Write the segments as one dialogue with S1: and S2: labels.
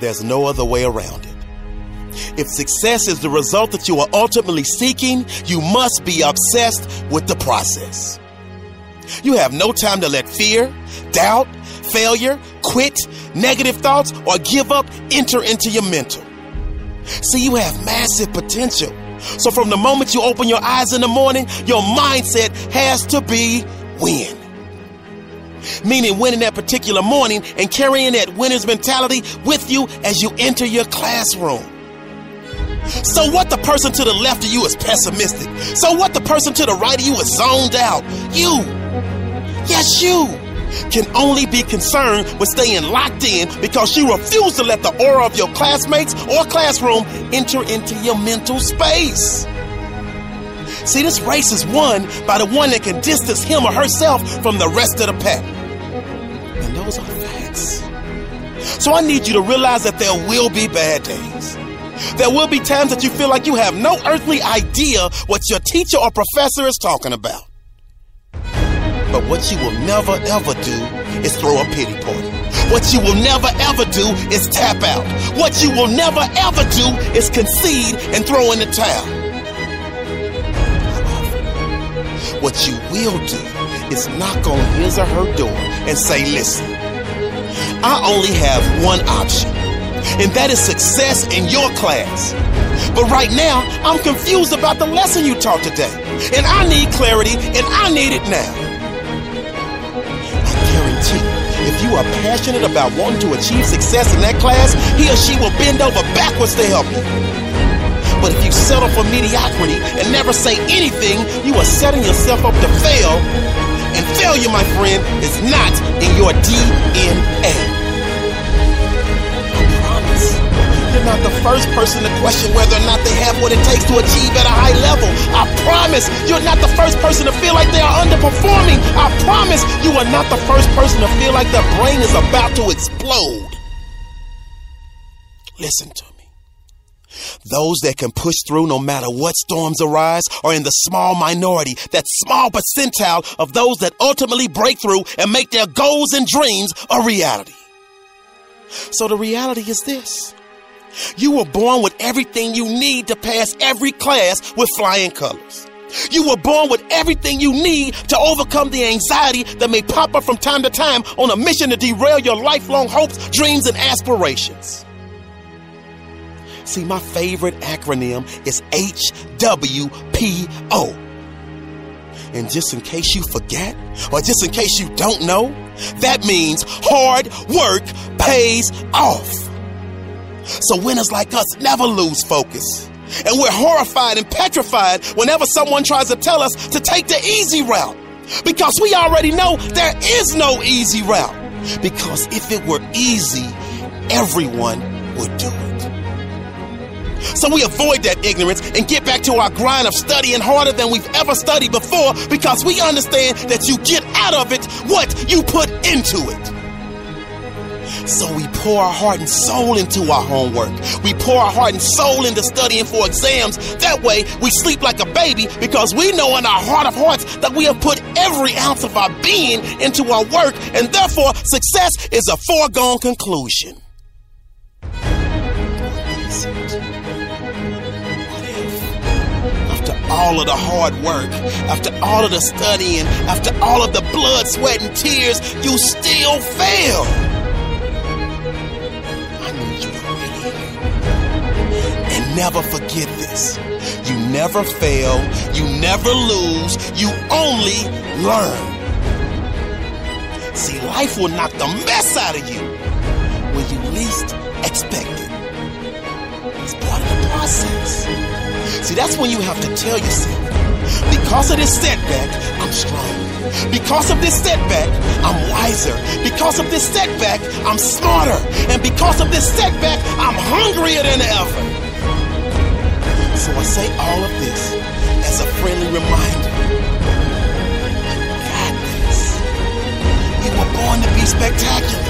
S1: There's no other way around it. If success is the result that you are ultimately seeking, you must be obsessed with the process. You have no time to let fear, doubt, failure, quit, negative thoughts, or give up enter into your mental. See, you have massive potential. So from the moment you open your eyes in the morning, your mindset has to be win. Meaning winning that particular morning and carrying that winner's mentality with you as you enter your classroom. So what the person to the left of you is pessimistic. So what the person to the right of you is zoned out. You, yes, you can only be concerned with staying locked in because you refuse to let the aura of your classmates or classroom enter into your mental space. See, this race is won by the one that can distance him or herself from the rest of the pack. And those are facts. So I need you to realize that there will be bad days. There will be times that you feel like you have no earthly idea what your teacher or professor is talking about. But what you will never ever do is throw a pity party. What you will never ever do is tap out. What you will never ever do is concede and throw in the towel. What you will do is knock on his or her door and say, listen, I only have one option, and that is success in your class. But right now, I'm confused about the lesson you taught today, and I need clarity, and I need it now. I guarantee if you are passionate about wanting to achieve success in that class, he or she will bend over backwards to help you. But if you settle for mediocrity and never say anything, you are setting yourself up to fail. And failure, my friend, is not in your DNA. I promise. You're not the first person to question whether or not they have what it takes to achieve at a high level. I promise you're not the first person to feel like they are underperforming. I promise you are not the first person to feel like their brain is about to explode. Listen to me. Those that can push through no matter what storms arise are in the small minority, that small percentile of those that ultimately break through and make their goals and dreams a reality. So the reality is this. You were born with everything you need to pass every class with flying colors. You were born with everything you need to overcome the anxiety that may pop up from time to time on a mission to derail your lifelong hopes, dreams, and aspirations. See, my favorite acronym is HWPO. And just in case you forget, or just in case you don't know, that means hard work pays off. So winners like us never lose focus. And we're horrified and petrified whenever someone tries to tell us to take the easy route. Because we already know there is no easy route. Because if it were easy, everyone would do it. So we avoid that ignorance and get back to our grind of studying harder than we've ever studied before because we understand that you get out of it what you put into it. So we pour our heart and soul into our homework. We pour our heart and soul into studying for exams. That way we sleep like a baby because we know in our heart of hearts that we have put every ounce of our being into our work and therefore success is a foregone conclusion. All of the hard work, after all of the studying, after all of the blood, sweat, and tears, you still fail. I need you to hear. And never forget this. You never fail, you never lose, you only learn. See, life will knock the mess out of you when you least expect it. It's part of the process. See, that's when you have to tell yourself, because of this setback, I'm strong. Because of this setback, I'm wiser. Because of this setback, I'm smarter. And because of this setback, I'm hungrier than ever. So I say all of this as a friendly reminder. Got this. You were born to be spectacular.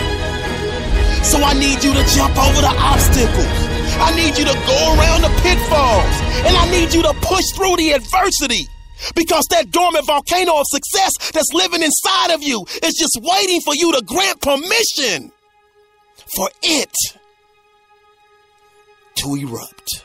S1: So I need you to jump over the obstacles. I need you to go around the pitfalls. And I need you to push through the adversity. Because that dormant volcano of success that's living inside of you is just waiting for you to grant permission for it to erupt.